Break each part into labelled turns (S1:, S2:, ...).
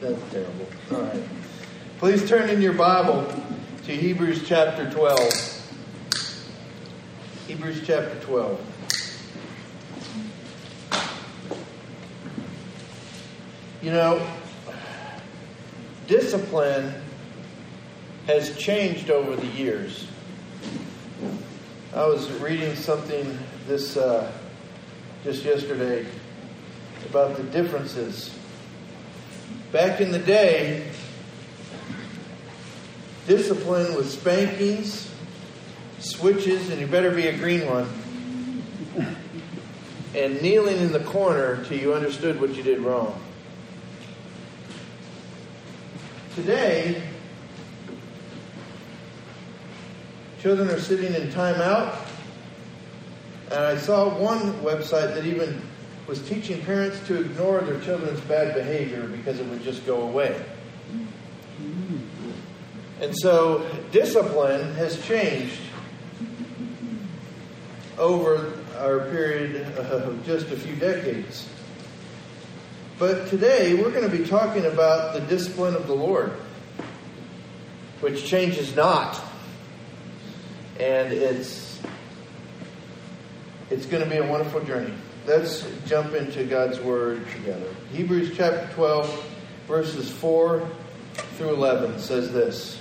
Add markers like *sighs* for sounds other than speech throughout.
S1: That's terrible. All right. Please turn in your Bible to Hebrews chapter 12. Hebrews chapter 12. You know, discipline has changed over the years. I was reading something this uh, just yesterday about the differences. Back in the day, discipline was spankings, switches, and you better be a green one, and kneeling in the corner till you understood what you did wrong. Today, children are sitting in timeout, and I saw one website that even was teaching parents to ignore their children's bad behavior because it would just go away. And so discipline has changed over our period of just a few decades. But today we're going to be talking about the discipline of the Lord, which changes not. And it's it's going to be a wonderful journey. Let's jump into God's Word together. Hebrews chapter 12, verses 4 through 11 says this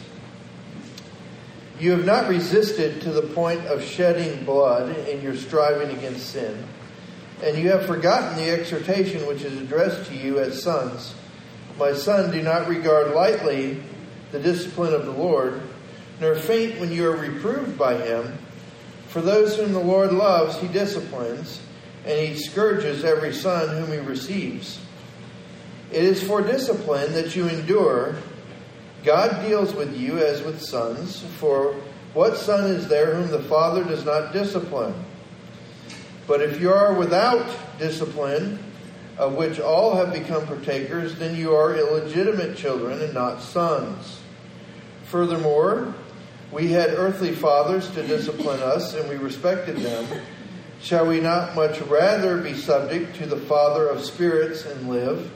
S1: You have not resisted to the point of shedding blood in your striving against sin, and you have forgotten the exhortation which is addressed to you as sons. My son, do not regard lightly the discipline of the Lord, nor faint when you are reproved by him. For those whom the Lord loves, he disciplines and he scourges every son whom he receives. It is for discipline that you endure. God deals with you as with sons, for what son is there whom the Father does not discipline? But if you are without discipline, of which all have become partakers, then you are illegitimate children and not sons. Furthermore, we had earthly fathers to discipline us, and we respected them. Shall we not much rather be subject to the Father of spirits and live?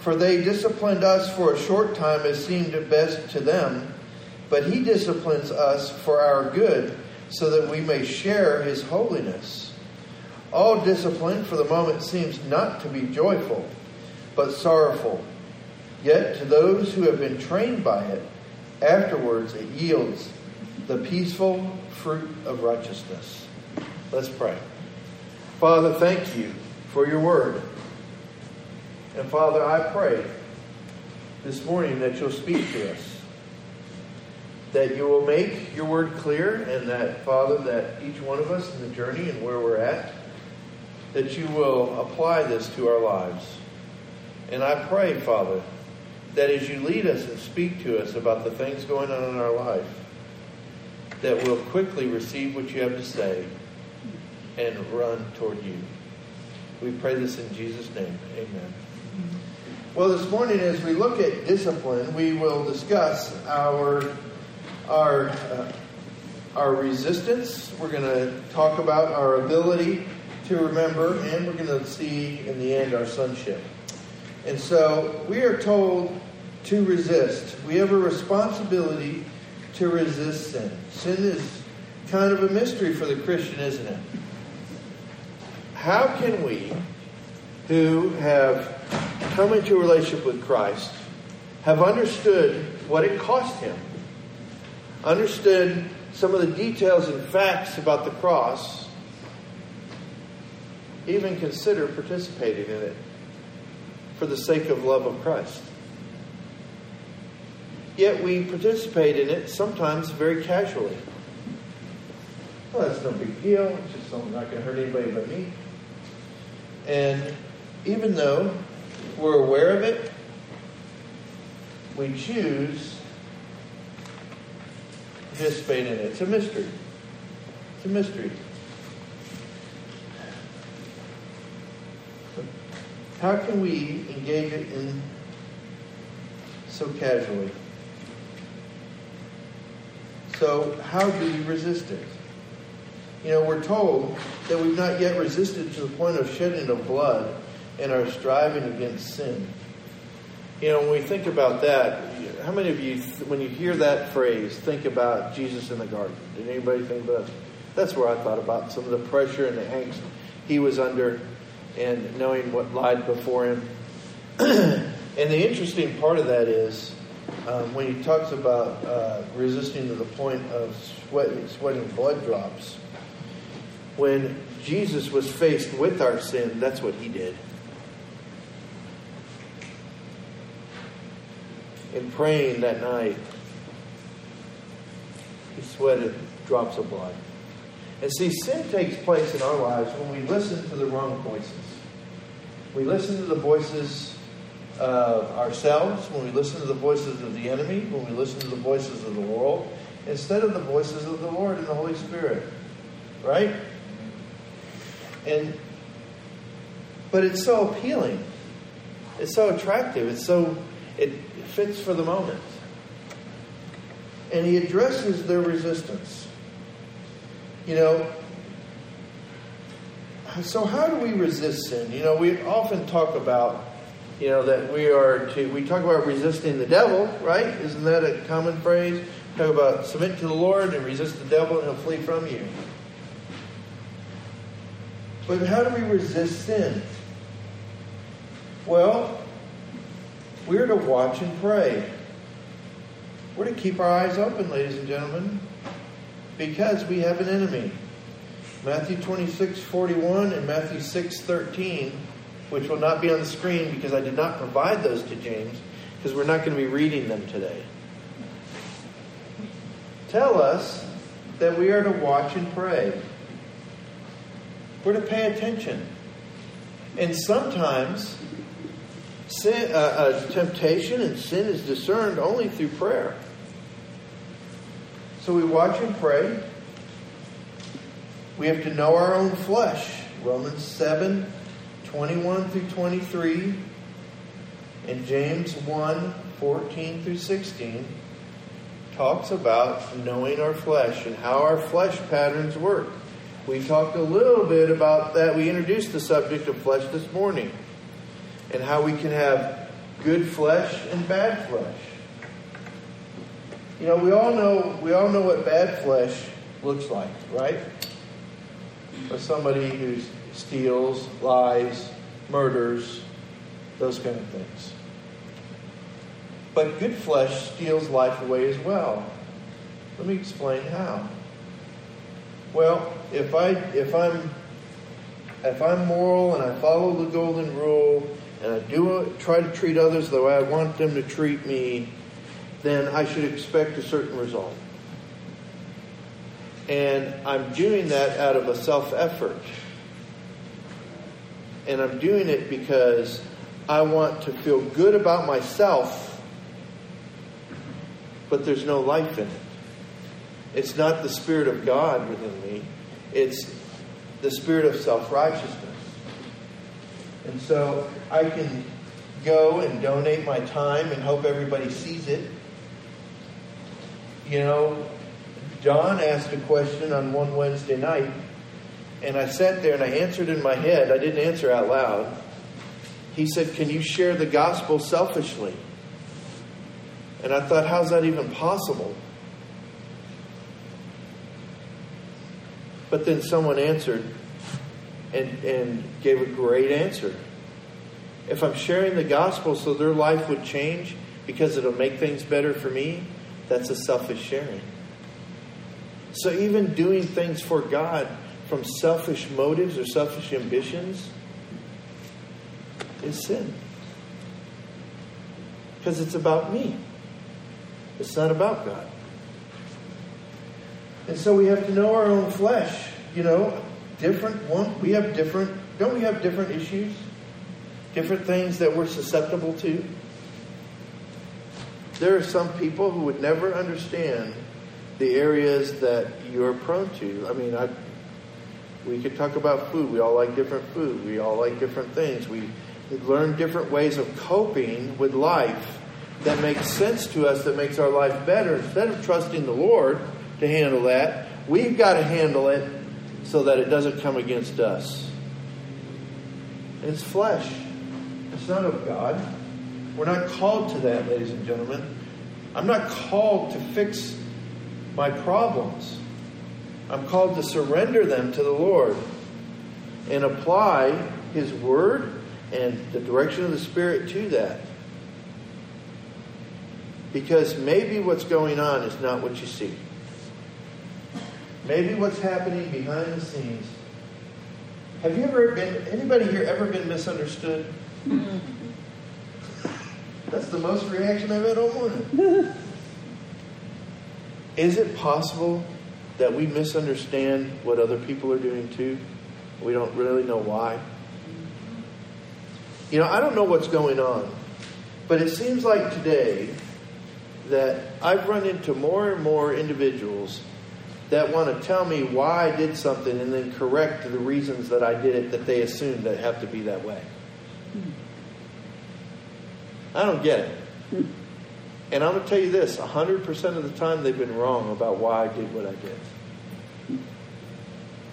S1: For they disciplined us for a short time as seemed best to them, but he disciplines us for our good, so that we may share his holiness. All discipline for the moment seems not to be joyful, but sorrowful. Yet to those who have been trained by it, afterwards it yields the peaceful fruit of righteousness. Let's pray. Father, thank you for your word. And Father, I pray this morning that you'll speak to us. That you will make your word clear, and that, Father, that each one of us in the journey and where we're at, that you will apply this to our lives. And I pray, Father, that as you lead us and speak to us about the things going on in our life, that we'll quickly receive what you have to say and run toward you. We pray this in Jesus' name. Amen. Well, this morning, as we look at discipline, we will discuss our our uh, our resistance. We're going to talk about our ability to remember, and we're going to see in the end our sonship. And so, we are told to resist. We have a responsibility to resist sin. Sin is kind of a mystery for the Christian, isn't it? How can we, who have come into a relationship with Christ, have understood what it cost him, understood some of the details and facts about the cross, even consider participating in it for the sake of love of Christ. Yet we participate in it sometimes very casually. Well, that's no big deal. It's just something not going to hurt anybody but me. And even though we're aware of it, we choose to participate in it. It's a mystery. It's a mystery. How can we engage it in so casually? So, how do we resist it? You know, we're told that we've not yet resisted to the point of shedding of blood and are striving against sin. You know, when we think about that, how many of you, when you hear that phrase, think about Jesus in the garden? Did anybody think about? that? That's where I thought about some of the pressure and the angst he was under, and knowing what lied before him. *clears throat* and the interesting part of that is um, when he talks about uh, resisting to the point of sweating, sweating blood drops. When Jesus was faced with our sin, that's what he did. In praying that night, he sweated drops of blood. And see, sin takes place in our lives when we listen to the wrong voices. We listen to the voices of ourselves, when we listen to the voices of the enemy, when we listen to the voices of the world, instead of the voices of the Lord and the Holy Spirit. Right? And but it's so appealing. It's so attractive. It's so it fits for the moment. And he addresses their resistance. You know, so how do we resist sin? You know, we often talk about, you know, that we are to, we talk about resisting the devil, right? Isn't that a common phrase? Talk about submit to the Lord and resist the devil and he'll flee from you. But how do we resist sin? Well, we're to watch and pray. We're to keep our eyes open, ladies and gentlemen, because we have an enemy. Matthew 26, 41 and Matthew 6, 13, which will not be on the screen because I did not provide those to James, because we're not going to be reading them today. Tell us that we are to watch and pray. We're to pay attention. And sometimes sin, uh, uh, temptation and sin is discerned only through prayer. So we watch and pray. We have to know our own flesh. Romans 7 21 through 23 and James 1 14 through 16 talks about knowing our flesh and how our flesh patterns work. We talked a little bit about that. We introduced the subject of flesh this morning and how we can have good flesh and bad flesh. You know, we all know we all know what bad flesh looks like, right? Or somebody who steals, lies, murders, those kind of things. But good flesh steals life away as well. Let me explain how. Well, if I if I'm if I'm moral and I follow the golden rule and I do try to treat others the way I want them to treat me, then I should expect a certain result. And I'm doing that out of a self effort. And I'm doing it because I want to feel good about myself, but there's no life in it. It's not the Spirit of God within me, it's the spirit of self righteousness. And so I can go and donate my time and hope everybody sees it. You know, John asked a question on one Wednesday night, and I sat there and I answered in my head. I didn't answer out loud. He said, Can you share the gospel selfishly? And I thought, How's that even possible? But then someone answered and, and gave a great answer. If I'm sharing the gospel so their life would change because it'll make things better for me, that's a selfish sharing. So even doing things for God from selfish motives or selfish ambitions is sin. Because it's about me. It's not about God. And so we have to know our own flesh. You know, different one. We have different. Don't we have different issues? Different things that we're susceptible to. There are some people who would never understand the areas that you're prone to. I mean, I, we could talk about food. We all like different food. We all like different things. We, we learn different ways of coping with life that makes sense to us, that makes our life better. Instead of trusting the Lord, to handle that. We've got to handle it so that it doesn't come against us. It's flesh. It's not of God. We're not called to that, ladies and gentlemen. I'm not called to fix my problems. I'm called to surrender them to the Lord and apply His Word and the direction of the Spirit to that. Because maybe what's going on is not what you see. Maybe what's happening behind the scenes. Have you ever been, anybody here ever been misunderstood? *laughs* That's the most reaction I've had all morning. *laughs* Is it possible that we misunderstand what other people are doing too? We don't really know why. You know, I don't know what's going on, but it seems like today that I've run into more and more individuals that want to tell me why I did something and then correct the reasons that I did it that they assume that have to be that way. Hmm. I don't get it. Hmm. And I'm going to tell you this 100% of the time they've been wrong about why I did what I did. Hmm.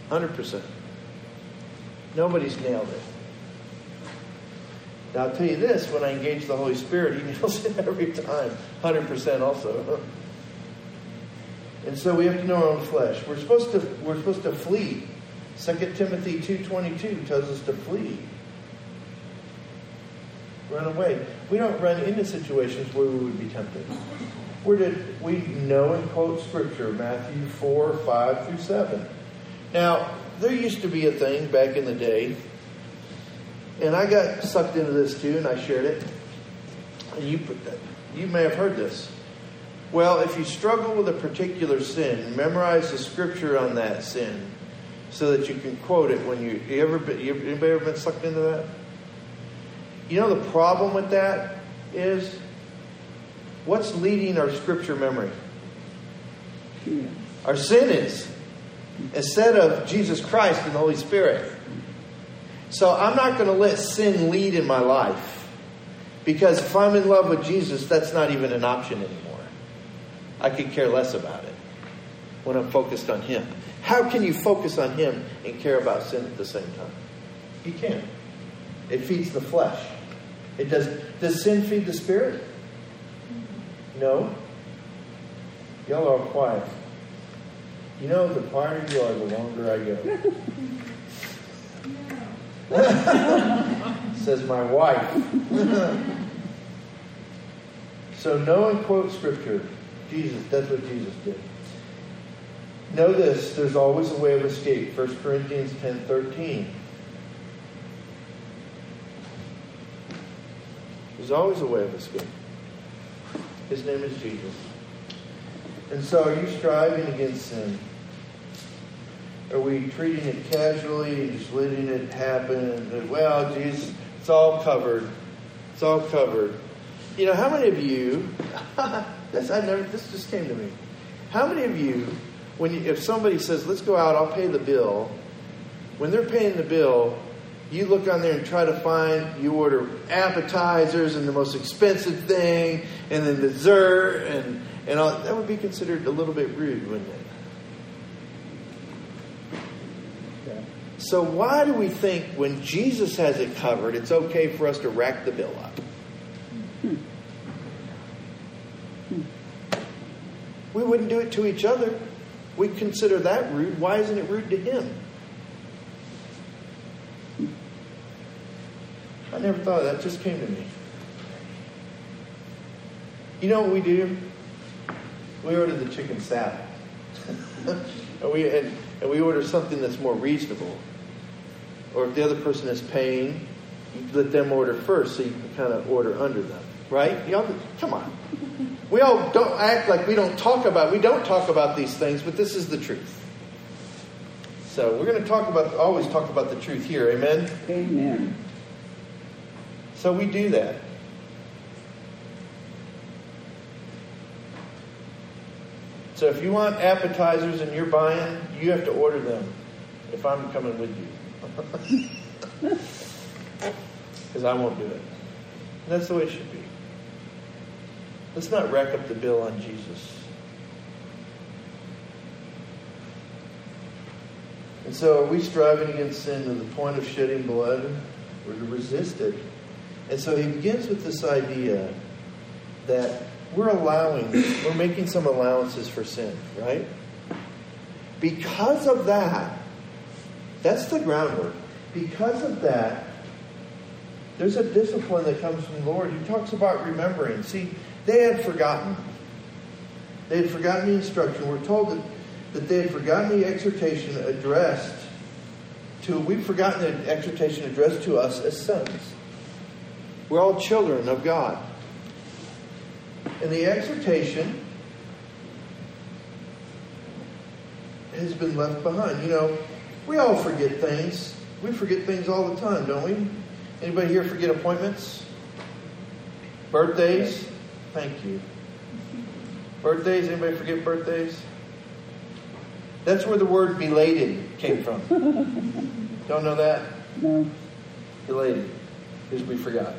S1: 100%. Nobody's nailed it. Now, I'll tell you this when I engage the Holy Spirit, He *laughs* nails it every time. 100% also. And so we have to know our own flesh. We're supposed to, we're supposed to flee. 2 Timothy 2.22 tells us to flee. Run away. We don't run into situations where we would be tempted. Where did we know and quote Scripture? Matthew 4, 5 through 7. Now, there used to be a thing back in the day, and I got sucked into this too, and I shared it. And you, you may have heard this. Well, if you struggle with a particular sin, memorize the scripture on that sin so that you can quote it when you, you ever been, you, anybody ever been sucked into that? You know the problem with that is what's leading our scripture memory? Our sin is instead of Jesus Christ and the Holy Spirit. So I'm not going to let sin lead in my life because if I'm in love with Jesus, that's not even an option anymore. I could care less about it when I'm focused on Him. How can you focus on Him and care about sin at the same time? You can't. It feeds the flesh. It does. Does sin feed the spirit? No. Y'all are quiet. You know, the quieter you are, the longer I go. *laughs* Says my wife. *laughs* so know and quote scripture. Jesus, that's what Jesus did. Know this, there's always a way of escape. 1 Corinthians 10 13. There's always a way of escape. His name is Jesus. And so, are you striving against sin? Are we treating it casually and just letting it happen? And, well, Jesus, it's all covered. It's all covered. You know, how many of you? *laughs* this I never. This just came to me. How many of you, when you, if somebody says, "Let's go out, I'll pay the bill," when they're paying the bill, you look on there and try to find. You order appetizers and the most expensive thing, and then dessert, and and all, that would be considered a little bit rude, wouldn't it? So, why do we think when Jesus has it covered, it's okay for us to rack the bill up? We wouldn't do it to each other. We consider that rude. Why isn't it rude to him? I never thought of that. just came to me. You know what we do? We order the chicken salad. *laughs* and, we, and, and we order something that's more reasonable or if the other person is paying, you let them order first so you can kind of order under them. Right? Y'all, come on. We all don't act like we don't talk about we don't talk about these things, but this is the truth. So we're going to talk about always talk about the truth here. Amen.
S2: Amen.
S1: So we do that. So if you want appetizers and you're buying, you have to order them. If I'm coming with you. *laughs* Because I won't do it. And that's the way it should be. Let's not rack up the bill on Jesus. And so, are we striving against sin to the point of shedding blood? We're to resist it. And so he begins with this idea that we're allowing, we're making some allowances for sin, right? Because of that, that's the groundwork. Because of that, there's a discipline that comes from the Lord. He talks about remembering. See, they had forgotten. They had forgotten the instruction. We're told that, that they had forgotten the exhortation addressed to, we've forgotten the exhortation addressed to us as sons. We're all children of God. And the exhortation has been left behind. You know, we all forget things. We forget things all the time, don't we? Anybody here forget appointments? Birthdays? Thank you. Birthdays? Anybody forget birthdays? That's where the word belated came from. Don't know that?
S2: No.
S1: Belated. Because we forgot.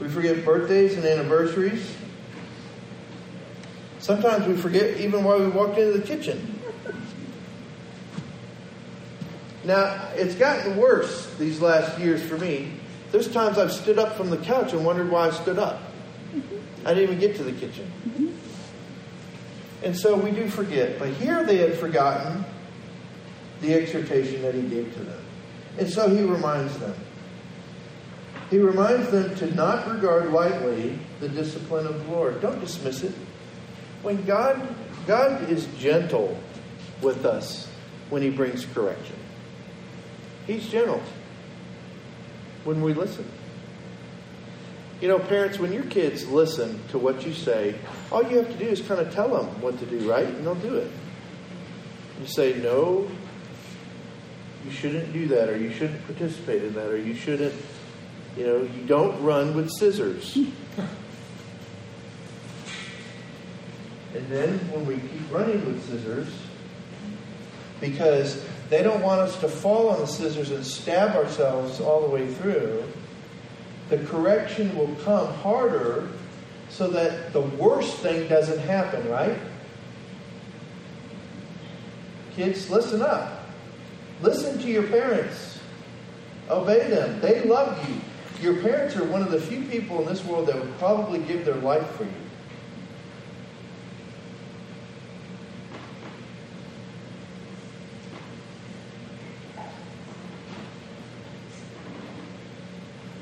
S1: We forget birthdays and anniversaries. Sometimes we forget even why we walked into the kitchen. Now, it's gotten worse these last years for me. There's times I've stood up from the couch and wondered why I stood up. I didn't even get to the kitchen. And so we do forget. But here they had forgotten the exhortation that he gave to them. And so he reminds them. He reminds them to not regard lightly the discipline of the Lord. Don't dismiss it. When God God is gentle with us when he brings correction. He's gentle when we listen. You know, parents, when your kids listen to what you say, all you have to do is kind of tell them what to do, right? And they'll do it. You say, no, you shouldn't do that, or you shouldn't participate in that, or you shouldn't, you know, you don't run with scissors. *laughs* and then when we keep running with scissors, because they don't want us to fall on the scissors and stab ourselves all the way through. The correction will come harder so that the worst thing doesn't happen, right? Kids, listen up. Listen to your parents. Obey them. They love you. Your parents are one of the few people in this world that would probably give their life for you.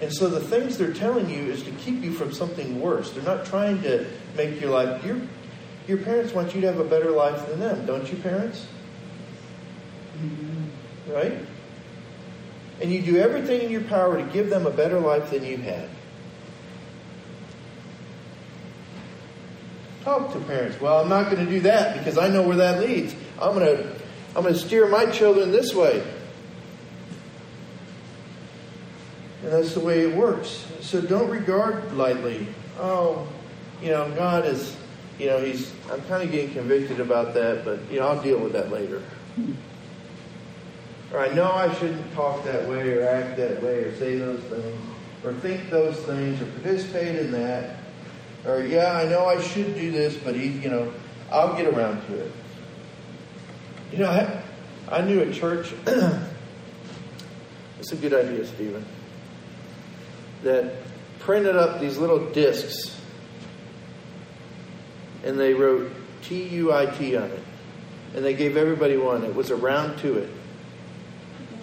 S1: And so the things they're telling you is to keep you from something worse. They're not trying to make your life. Your, your parents want you to have a better life than them, don't you, parents? Mm-hmm. Right? And you do everything in your power to give them a better life than you had. Talk to parents. Well, I'm not going to do that because I know where that leads. I'm going to I'm going to steer my children this way. And that's the way it works. So don't regard lightly, oh, you know, God is, you know, He's, I'm kind of getting convicted about that, but, you know, I'll deal with that later. Or I know I shouldn't talk that way or act that way or say those things or think those things or participate in that. Or, yeah, I know I should do this, but he, you know, I'll get around to it. You know, I, I knew a church. *clears throat* it's a good idea, Stephen that printed up these little discs and they wrote T U I T on it. And they gave everybody one. It was around to it.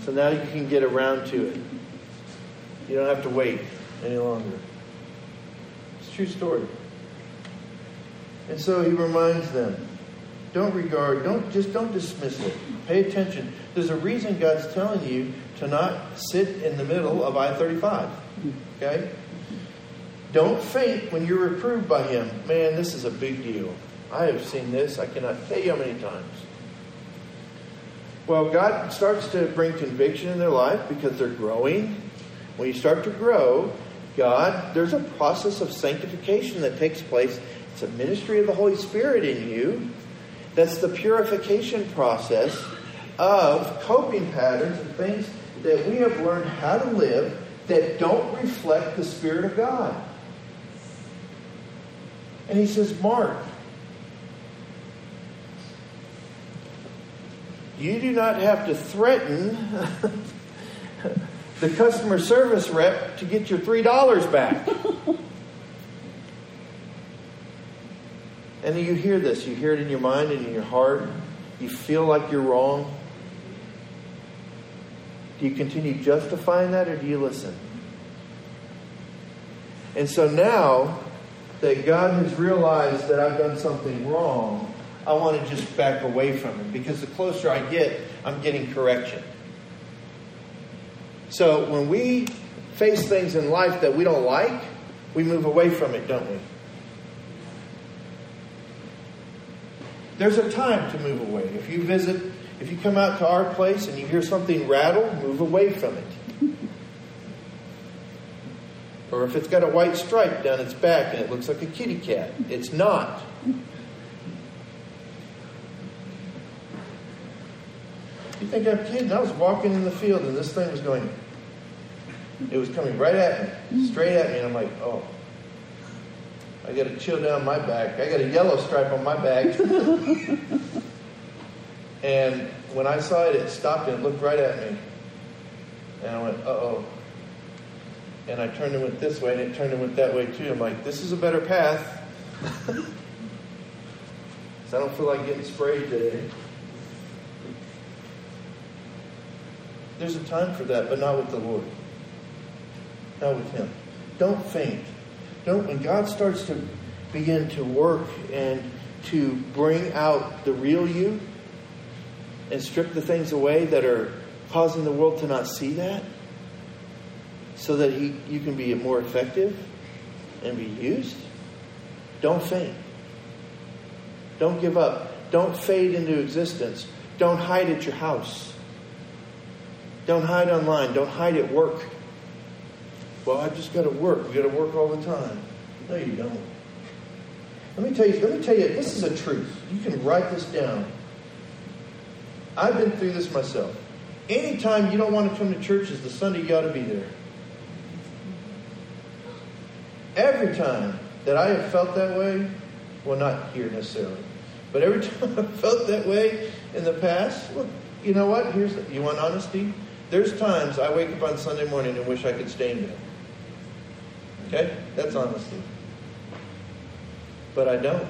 S1: So now you can get around to it. You don't have to wait any longer. It's a true story. And so he reminds them don't regard, don't just don't dismiss it. Pay attention. There's a reason God's telling you to not sit in the middle of I 35. Okay? Don't faint when you're reproved by him. Man, this is a big deal. I have seen this. I cannot tell you how many times. Well, God starts to bring conviction in their life because they're growing. When you start to grow, God, there's a process of sanctification that takes place. It's a ministry of the Holy Spirit in you. That's the purification process of coping patterns and things that we have learned how to live that don't reflect the Spirit of God. And he says, Mark, you do not have to threaten *laughs* the customer service rep to get your $3 back. and you hear this, you hear it in your mind and in your heart. You feel like you're wrong. Do you continue justifying that or do you listen? And so now that God has realized that I've done something wrong, I want to just back away from it because the closer I get, I'm getting correction. So when we face things in life that we don't like, we move away from it, don't we? There's a time to move away. If you visit, if you come out to our place and you hear something rattle, move away from it. Or if it's got a white stripe down its back and it looks like a kitty cat, it's not. You think I'm kidding? I was walking in the field and this thing was going, it was coming right at me, straight at me, and I'm like, oh, I got a chill down my back. I got a yellow stripe on my back. *laughs* and when I saw it, it stopped and looked right at me. And I went, uh oh and I turned and went this way, and it turned and went that way too. I'm like, this is a better path. *laughs* so I don't feel like getting sprayed today. There's a time for that, but not with the Lord. Not with Him. Don't faint. Don't when God starts to begin to work and to bring out the real you and strip the things away that are causing the world to not see that so that he, you can be more effective and be used. Don't faint. Don't give up. Don't fade into existence. Don't hide at your house. Don't hide online. Don't hide at work. Well, I've just got to work. We got to work all the time. No, you don't. Let me tell you. Let me tell you. This is a truth. You can write this down. I've been through this myself. Anytime you don't want to come to church is the Sunday you ought to be there. Every time that I have felt that way, well, not here necessarily, but every *laughs* time I've felt that way in the past, well, you know what? Here's the, you want honesty. There's times I wake up on Sunday morning and wish I could stay in bed. Okay, that's honesty. But I don't.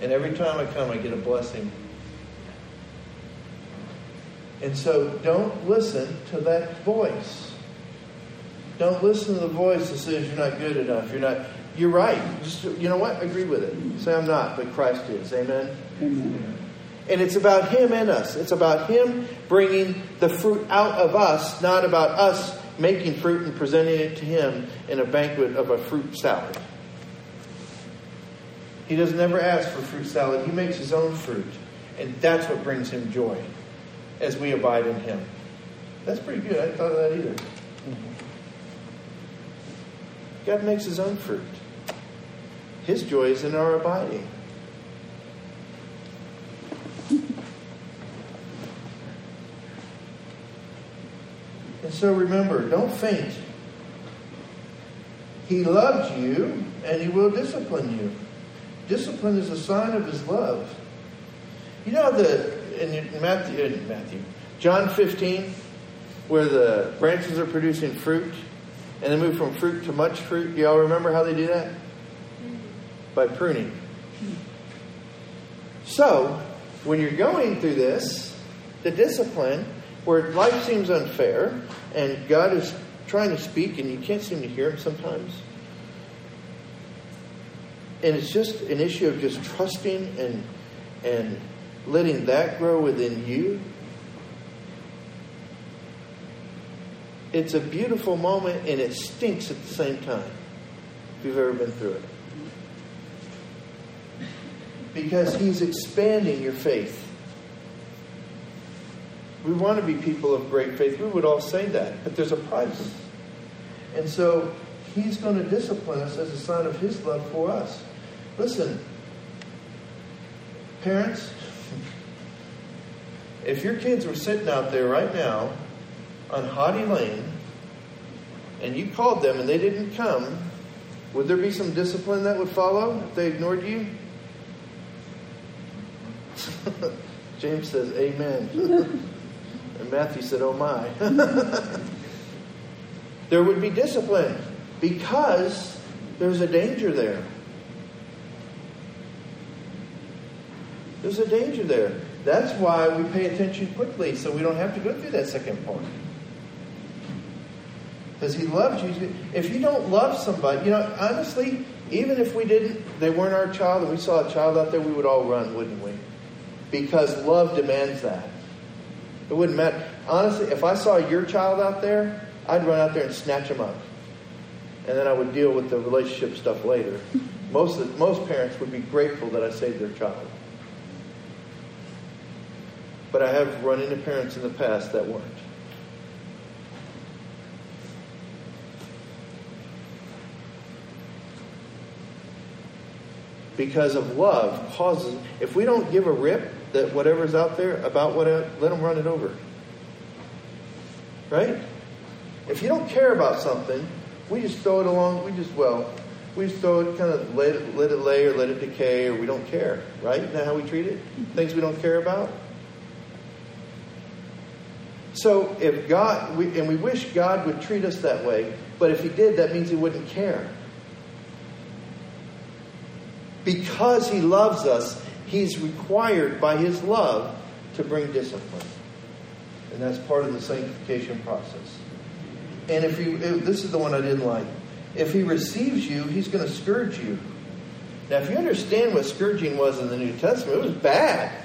S1: And every time I come, I get a blessing. And so don't listen to that voice. Don't listen to the voice that says you're not good enough. You're not. You're right. Just you know what? Agree with it. Say I'm not, but Christ is. Amen. Amen. And it's about Him in us. It's about Him bringing the fruit out of us, not about us making fruit and presenting it to Him in a banquet of a fruit salad. He doesn't ever ask for fruit salad. He makes His own fruit. And that's what brings Him joy as we abide in Him. That's pretty good. I didn't thought of that either. Mm-hmm. God makes his own fruit. His joy is in our abiding. *laughs* And so remember, don't faint. He loves you and he will discipline you. Discipline is a sign of his love. You know the in Matthew, in Matthew, John 15, where the branches are producing fruit, and they move from fruit to much fruit. Do y'all remember how they do that? By pruning. So, when you're going through this, the discipline, where life seems unfair, and God is trying to speak and you can't seem to hear Him sometimes, and it's just an issue of just trusting and and letting that grow within you It's a beautiful moment and it stinks at the same time. If you've ever been through it. Because he's expanding your faith. We want to be people of great faith. We would all say that, but there's a price. And so he's going to discipline us as a sign of his love for us. Listen, parents, if your kids were sitting out there right now on Hottie Lane and you called them and they didn't come, would there be some discipline that would follow if they ignored you? *laughs* James says, Amen. *laughs* and Matthew said, Oh my. *laughs* there would be discipline because there's a danger there. There's a danger there. That's why we pay attention quickly so we don't have to go through that second part. Because he loves you. If you don't love somebody, you know, honestly, even if we didn't, they weren't our child, and we saw a child out there, we would all run, wouldn't we? Because love demands that. It wouldn't matter. Honestly, if I saw your child out there, I'd run out there and snatch him up. And then I would deal with the relationship stuff later. *laughs* Most, the, most parents would be grateful that I saved their child. But I have run into parents in the past that weren't. Because of love causes, if we don't give a rip that whatever's out there about what, let them run it over. Right? If you don't care about something, we just throw it along, we just, well, we just throw it, kind of let it, let it lay or let it decay or we don't care. Right? Isn't that how we treat it? Things we don't care about? So if God, we, and we wish God would treat us that way, but if He did, that means He wouldn't care. Because He loves us, He's required by His love to bring discipline. And that's part of the sanctification process. And if if, this is the one I didn't like. If He receives you, He's going to scourge you. Now, if you understand what scourging was in the New Testament, it was bad.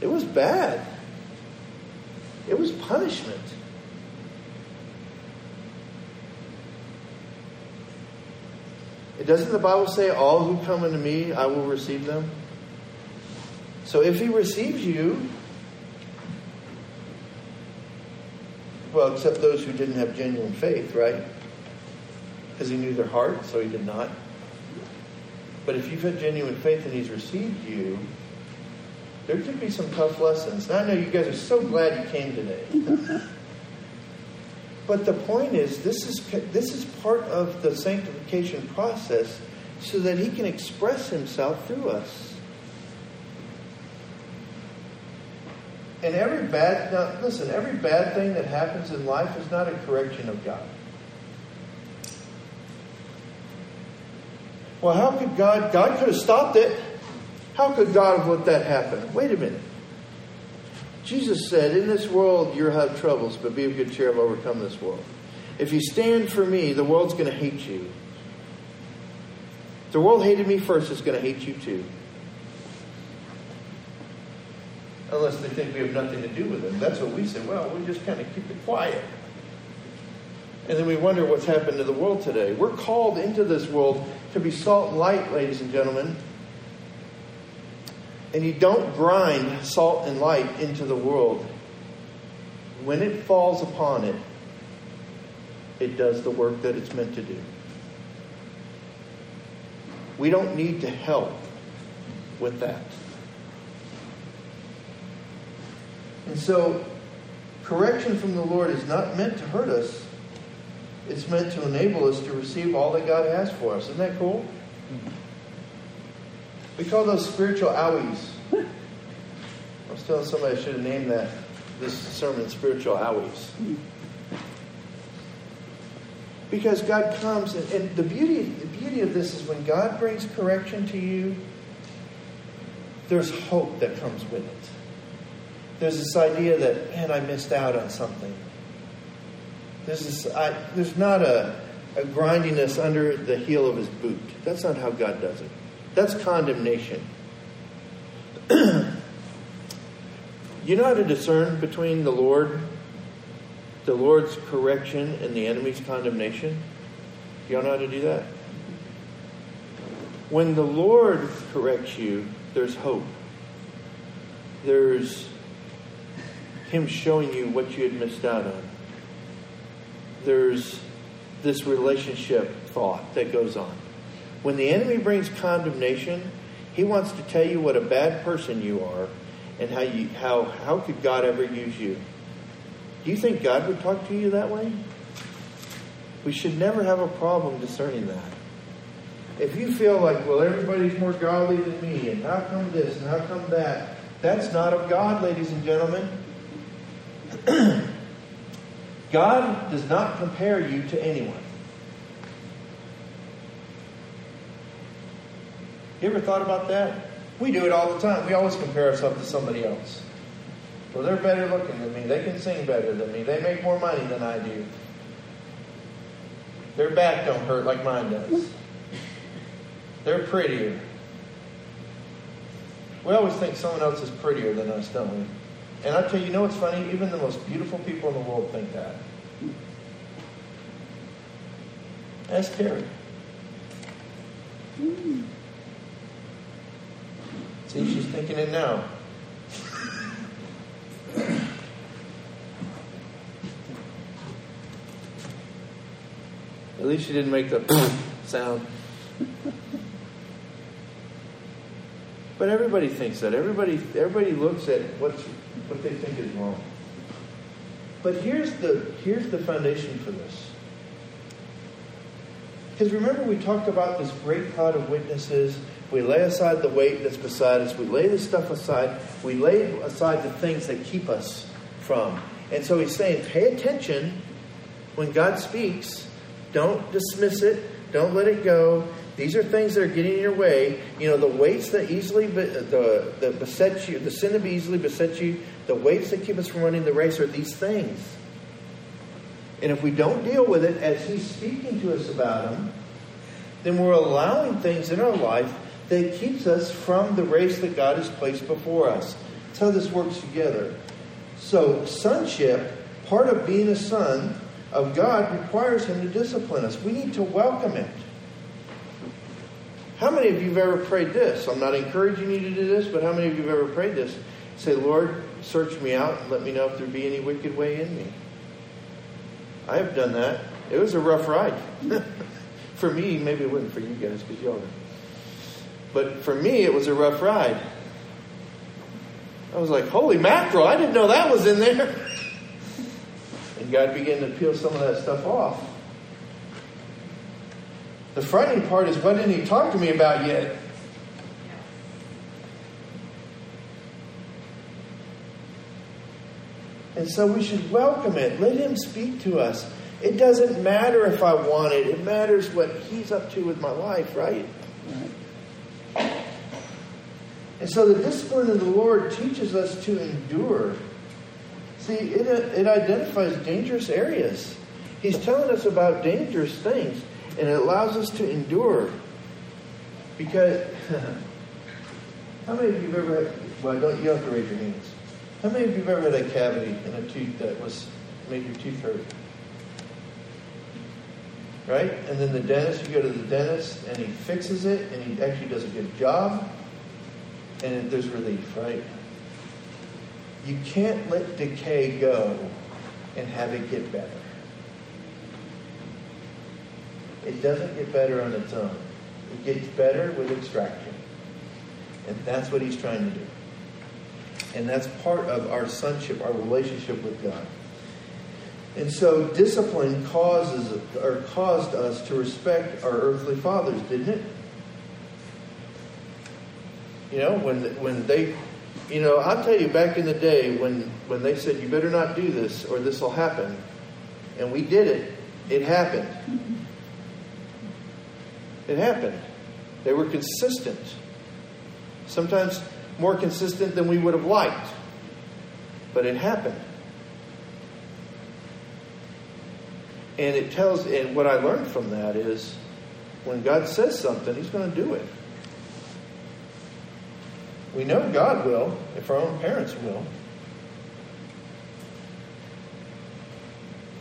S1: It was bad. It was punishment. It doesn't the Bible say, All who come unto me, I will receive them? So if he receives you, well, except those who didn't have genuine faith, right? Because he knew their heart, so he did not. But if you've had genuine faith and he's received you, there could be some tough lessons. And I know you guys are so glad you came today. *laughs* but the point is, this is, this is part of the sanctification process so that he can express himself through us. And every bad, now listen, every bad thing that happens in life is not a correction of God. Well, how could God, God could have stopped it. How could God have let that happen? Wait a minute. Jesus said, In this world you'll have troubles, but be of good cheer, I've overcome this world. If you stand for me, the world's going to hate you. If the world hated me first, it's going to hate you too. Unless they think we have nothing to do with it. That's what we say. Well, we just kind of keep it quiet. And then we wonder what's happened to the world today. We're called into this world to be salt and light, ladies and gentlemen. And you don't grind salt and light into the world. When it falls upon it, it does the work that it's meant to do. We don't need to help with that. And so, correction from the Lord is not meant to hurt us. It's meant to enable us to receive all that God has for us. Isn't that cool? We call those spiritual owies. I was telling somebody I should have named that this sermon spiritual owies. Because God comes and, and the beauty the beauty of this is when God brings correction to you, there's hope that comes with it. There's this idea that, man, I missed out on something. There's I, there's not a, a grindiness under the heel of his boot. That's not how God does it. That's condemnation. *clears throat* you know how to discern between the Lord, the Lord's correction, and the enemy's condemnation? Y'all know how to do that? When the Lord corrects you, there's hope. There's Him showing you what you had missed out on. There's this relationship thought that goes on. When the enemy brings condemnation, he wants to tell you what a bad person you are and how you how how could God ever use you. Do you think God would talk to you that way? We should never have a problem discerning that. If you feel like, well, everybody's more godly than me, and how come this and how come that, that's not of God, ladies and gentlemen. *clears throat* God does not compare you to anyone. You ever thought about that? We do it all the time. We always compare ourselves to somebody else. Well, they're better looking than me. They can sing better than me. They make more money than I do. Their back don't hurt like mine does. They're prettier. We always think someone else is prettier than us, don't we? And I tell you, you know what's funny? Even the most beautiful people in the world think that. Ask Terry. Hmm. See, she's thinking it now. At least she didn't make the *coughs* sound. But everybody thinks that. Everybody, everybody looks at what's, what they think is wrong. But here's the, here's the foundation for this. Because remember, we talked about this great cloud of witnesses. We lay aside the weight that's beside us. We lay the stuff aside. We lay aside the things that keep us from. And so he's saying, pay attention when God speaks. Don't dismiss it. Don't let it go. These are things that are getting in your way. You know, the weights that easily be, the, beset you, the sin that easily beset you, the weights that keep us from running the race are these things. And if we don't deal with it as He's speaking to us about them, then we're allowing things in our life that keeps us from the race that God has placed before us. That's how this works together. So, sonship, part of being a son of God, requires Him to discipline us. We need to welcome it. How many of you have ever prayed this? I'm not encouraging you to do this, but how many of you have ever prayed this? Say, Lord, search me out and let me know if there be any wicked way in me. I have done that. It was a rough ride. *laughs* for me, maybe it wasn't for you guys because y'all are. But for me, it was a rough ride. I was like, holy mackerel, I didn't know that was in there. *laughs* And God began to peel some of that stuff off. The frightening part is what didn't he talk to me about yet? And so we should welcome it. Let him speak to us. It doesn't matter if I want it. It matters what he's up to with my life, right? And so the discipline of the Lord teaches us to endure. See, it, uh, it identifies dangerous areas. He's telling us about dangerous things and it allows us to endure. Because *laughs* how many of you have ever had? Well, don't you have to raise your hands. How many of you have ever had a cavity in a tooth that was made your tooth hurt? Right? And then the dentist, you go to the dentist and he fixes it and he actually does a good job and there's relief, right? You can't let decay go and have it get better. It doesn't get better on its own. It gets better with extraction. And that's what he's trying to do. And that's part of our sonship, our relationship with God. And so discipline causes or caused us to respect our earthly fathers, didn't it? You know, when when they you know, I'll tell you back in the day when when they said you better not do this or this will happen, and we did it, it happened. It happened. They were consistent. Sometimes more consistent than we would have liked. But it happened. And it tells, and what I learned from that is when God says something, He's going to do it. We know God will, if our own parents will.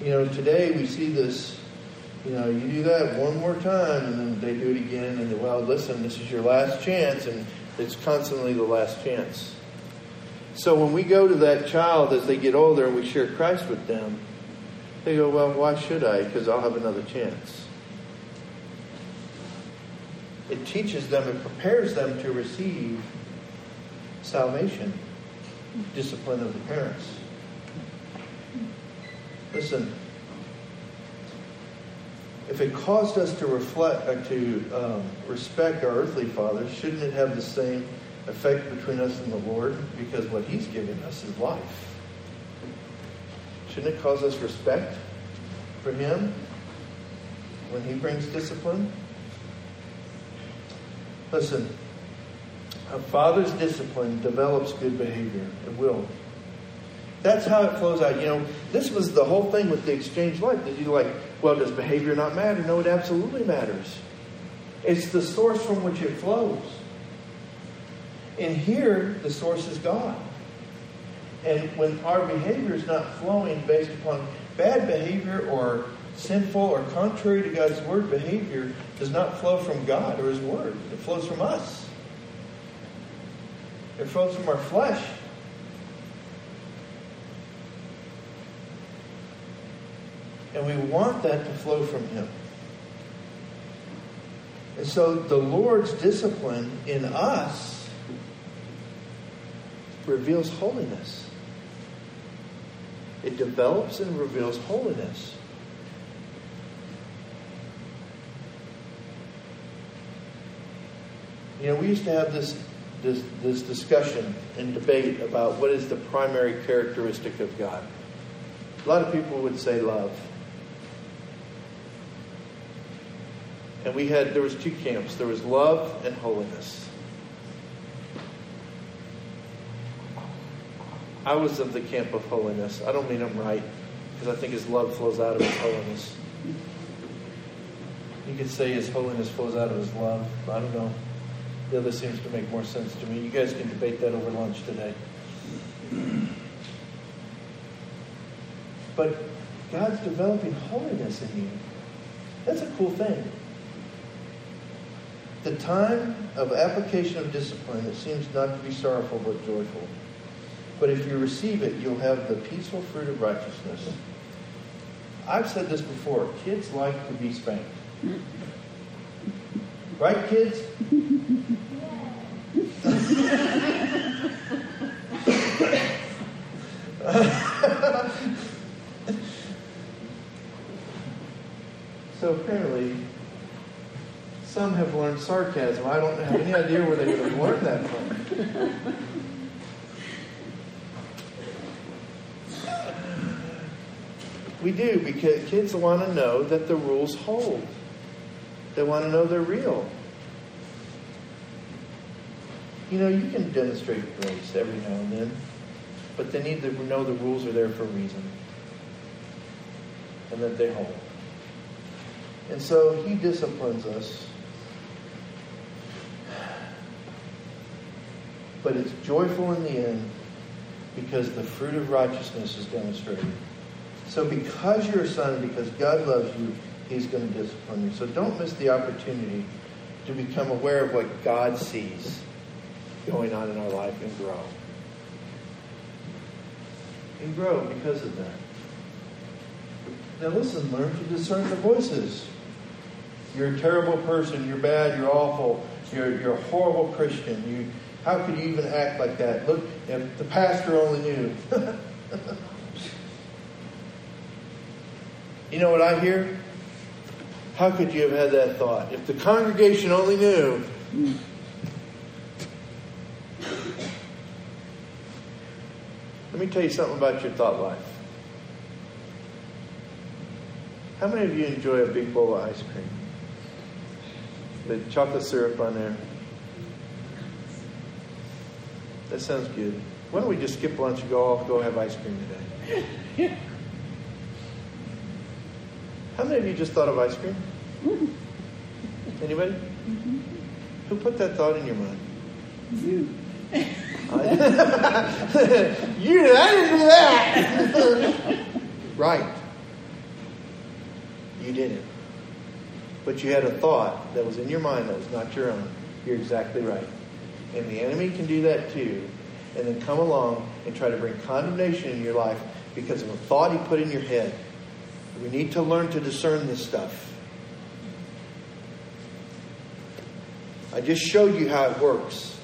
S1: You know, today we see this you know, you do that one more time, and then they do it again, and well, listen, this is your last chance, and it's constantly the last chance. So when we go to that child as they get older and we share Christ with them, they go, well, why should I? Because I'll have another chance. It teaches them, it prepares them to receive salvation, discipline of the parents. Listen, if it caused us to reflect or uh, to um, respect our earthly fathers, shouldn't it have the same effect between us and the Lord? Because what He's given us is life. Shouldn't it cause us respect for Him when He brings discipline? Listen, a father's discipline develops good behavior. It will. That's how it flows out. You know, this was the whole thing with the exchange life. Did you like, well, does behavior not matter? No, it absolutely matters. It's the source from which it flows. And here, the source is God. And when our behavior is not flowing based upon bad behavior or sinful or contrary to God's word behavior does not flow from God or His word. It flows from us. It flows from our flesh. And we want that to flow from Him. And so the Lord's discipline in us reveals holiness. It develops and reveals holiness. You know, we used to have this, this, this discussion and debate about what is the primary characteristic of God. A lot of people would say love. And we had, there was two camps. There was love and holiness. I was of the camp of holiness. I don't mean I'm right, because I think his love flows out of his holiness. You could say his holiness flows out of his love. But I don't know. The other seems to make more sense to me. You guys can debate that over lunch today. But God's developing holiness in you. That's a cool thing. The time of application of discipline, it seems not to be sorrowful but joyful. But if you receive it, you'll have the peaceful fruit of righteousness. I've said this before kids like to be spanked. Right, kids? *laughs* so apparently, some have learned sarcasm. I don't have any idea where they would have learned that from. We do because kids want to know that the rules hold. They want to know they're real. You know, you can demonstrate grace every now and then, but they need to know the rules are there for a reason and that they hold. And so he disciplines us. But it's joyful in the end because the fruit of righteousness is demonstrated. So because you're a son, because God loves you, he's going to discipline you. So don't miss the opportunity to become aware of what God sees going on in our life and grow. And grow because of that. Now listen, learn to discern the voices. You're a terrible person, you're bad, you're awful, you're, you're a horrible Christian. You, how could you even act like that? Look, if the pastor only knew. *laughs* you know what I hear? How could you have had that thought? If the congregation only knew. Let me tell you something about your thought life. How many of you enjoy a big bowl of ice cream? The chocolate syrup on there. That sounds good. Why don't we just skip lunch and go off, go have ice cream today? *laughs* Many of you just thought of ice cream? Mm-hmm. Anybody? Mm-hmm. Who put that thought in your mind?
S2: You. *laughs*
S1: you did. I didn't do that. *laughs* right. You didn't. But you had a thought that was in your mind that was not your own. You're exactly right. And the enemy can do that too. And then come along and try to bring condemnation in your life because of a thought he put in your head. We need to learn to discern this stuff. I just showed you how it works.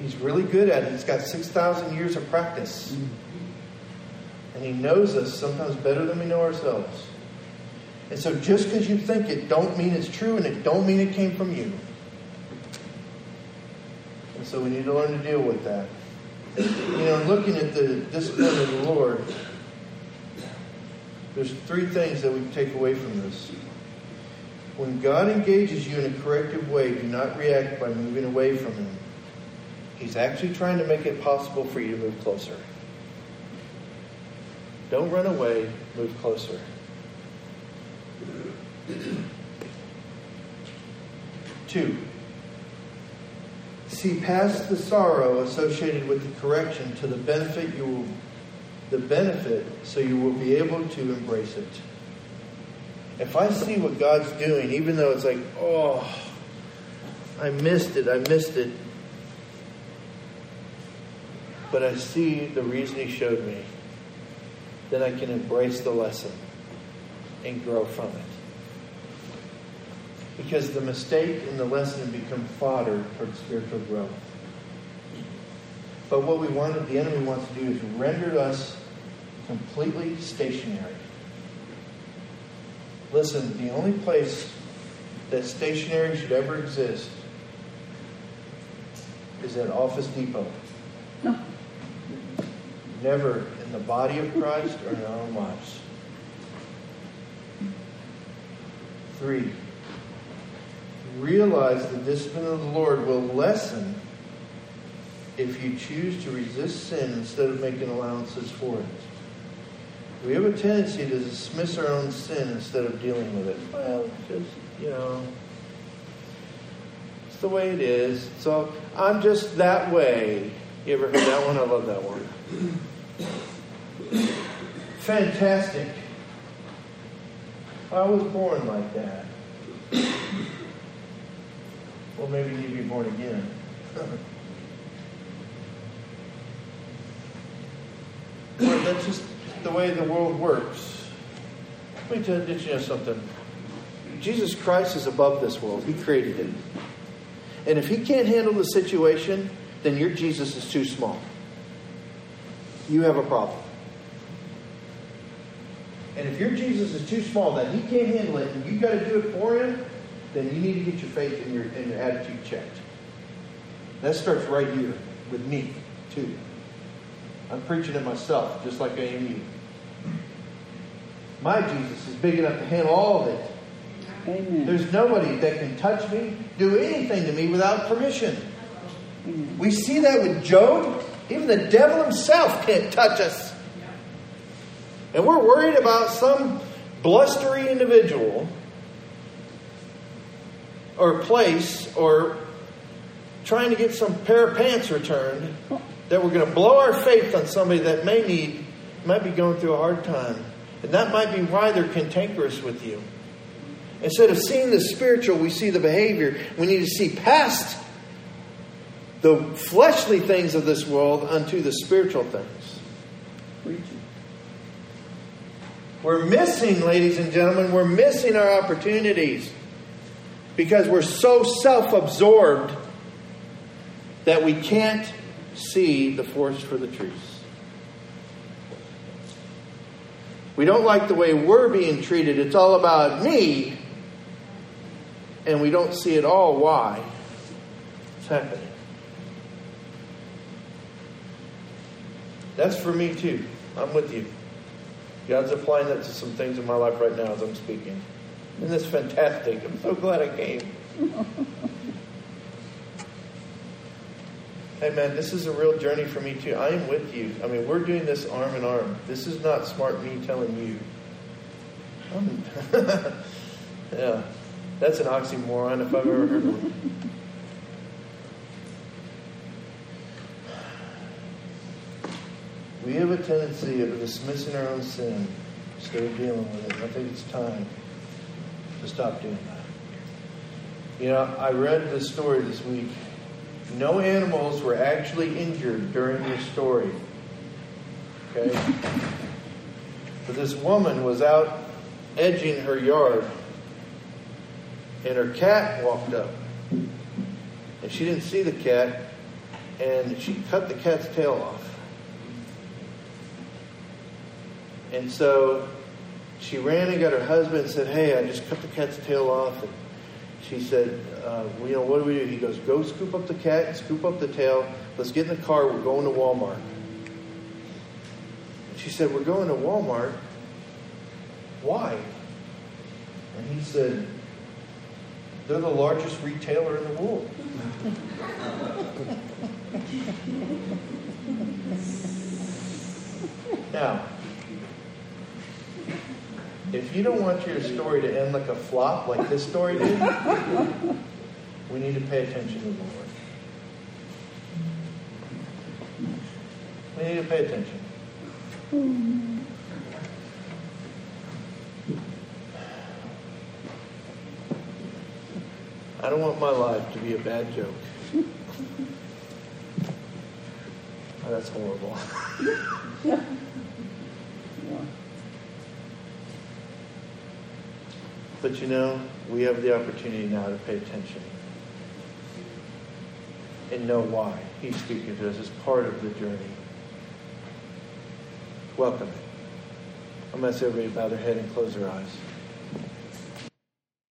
S1: He's really good at it. He's got 6,000 years of practice. And he knows us sometimes better than we know ourselves. And so just because you think it, don't mean it's true and it don't mean it came from you. And so we need to learn to deal with that. you know, looking at the discipline of the Lord, there's three things that we take away from this. When God engages you in a corrective way, do not react by moving away from Him. He's actually trying to make it possible for you to move closer. Don't run away, move closer. *clears throat* Two, see past the sorrow associated with the correction to the benefit you will the benefit so you will be able to embrace it. If I see what God's doing, even though it's like, oh, I missed it, I missed it, but I see the reason He showed me, then I can embrace the lesson and grow from it. Because the mistake and the lesson become fodder for spiritual growth. But what we want, the enemy wants to do is render us completely stationary. Listen, the only place that stationary should ever exist is at Office Depot. No. Never in the body of Christ or in our own lives. Three, realize the discipline of the Lord will lessen if you choose to resist sin instead of making allowances for it. We have a tendency to dismiss our own sin instead of dealing with it. Well, just, you know, it's the way it is. So I'm just that way. You ever heard that one? I love that one. Fantastic. I was born like that. Well, maybe you need to be born again. *laughs* that's just the way the world works. Let me tell you something. Jesus Christ is above this world. He created it. And if he can't handle the situation, then your Jesus is too small. You have a problem. And if your Jesus is too small, that he can't handle it, and you've got to do it for him, then you need to get your faith and your, and your attitude checked. That starts right here with me, too. I'm preaching to myself, just like I am you. My Jesus is big enough to handle all of it. Amen. There's nobody that can touch me, do anything to me without permission. Amen. We see that with Job. Even the devil himself can't touch us. And we're worried about some blustery individual or place or trying to get some pair of pants returned that we're going to blow our faith on somebody that may need, might be going through a hard time. And that might be why they're cantankerous with you. Instead of seeing the spiritual, we see the behavior. We need to see past the fleshly things of this world unto the spiritual things. We're missing, ladies and gentlemen, we're missing our opportunities because we're so self absorbed that we can't see the forest for the trees. We don't like the way we're being treated. It's all about me. And we don't see at all why it's happening. That's for me too. I'm with you. God's applying that to some things in my life right now as I'm speaking. Isn't this fantastic? I'm so glad I came. *laughs* hey man, this is a real journey for me too. I am with you. I mean, we're doing this arm in arm. This is not smart me telling you. Um, *laughs* yeah, that's an oxymoron if I've ever heard one. *sighs* We have a tendency of dismissing our own sin instead of dealing with it. I think it's time to stop doing that. You know, I read this story this week. No animals were actually injured during this story. Okay? But this woman was out edging her yard, and her cat walked up. And she didn't see the cat, and she cut the cat's tail off. And so she ran and got her husband and said, Hey, I just cut the cat's tail off. And she said, uh, well, you know, what do we do? He goes, go scoop up the cat, scoop up the tail. Let's get in the car. We're going to Walmart. She said, we're going to Walmart. Why? And he said, they're the largest retailer in the world. *laughs* now, if you don't want your story to end like a flop like this story did, we need to pay attention to the Lord. We need to pay attention. I don't want my life to be a bad joke. Oh, that's horrible. *laughs* But you know, we have the opportunity now to pay attention and know why He's speaking to us as part of the journey. Welcome. I'm going to everybody bow their head and close their eyes.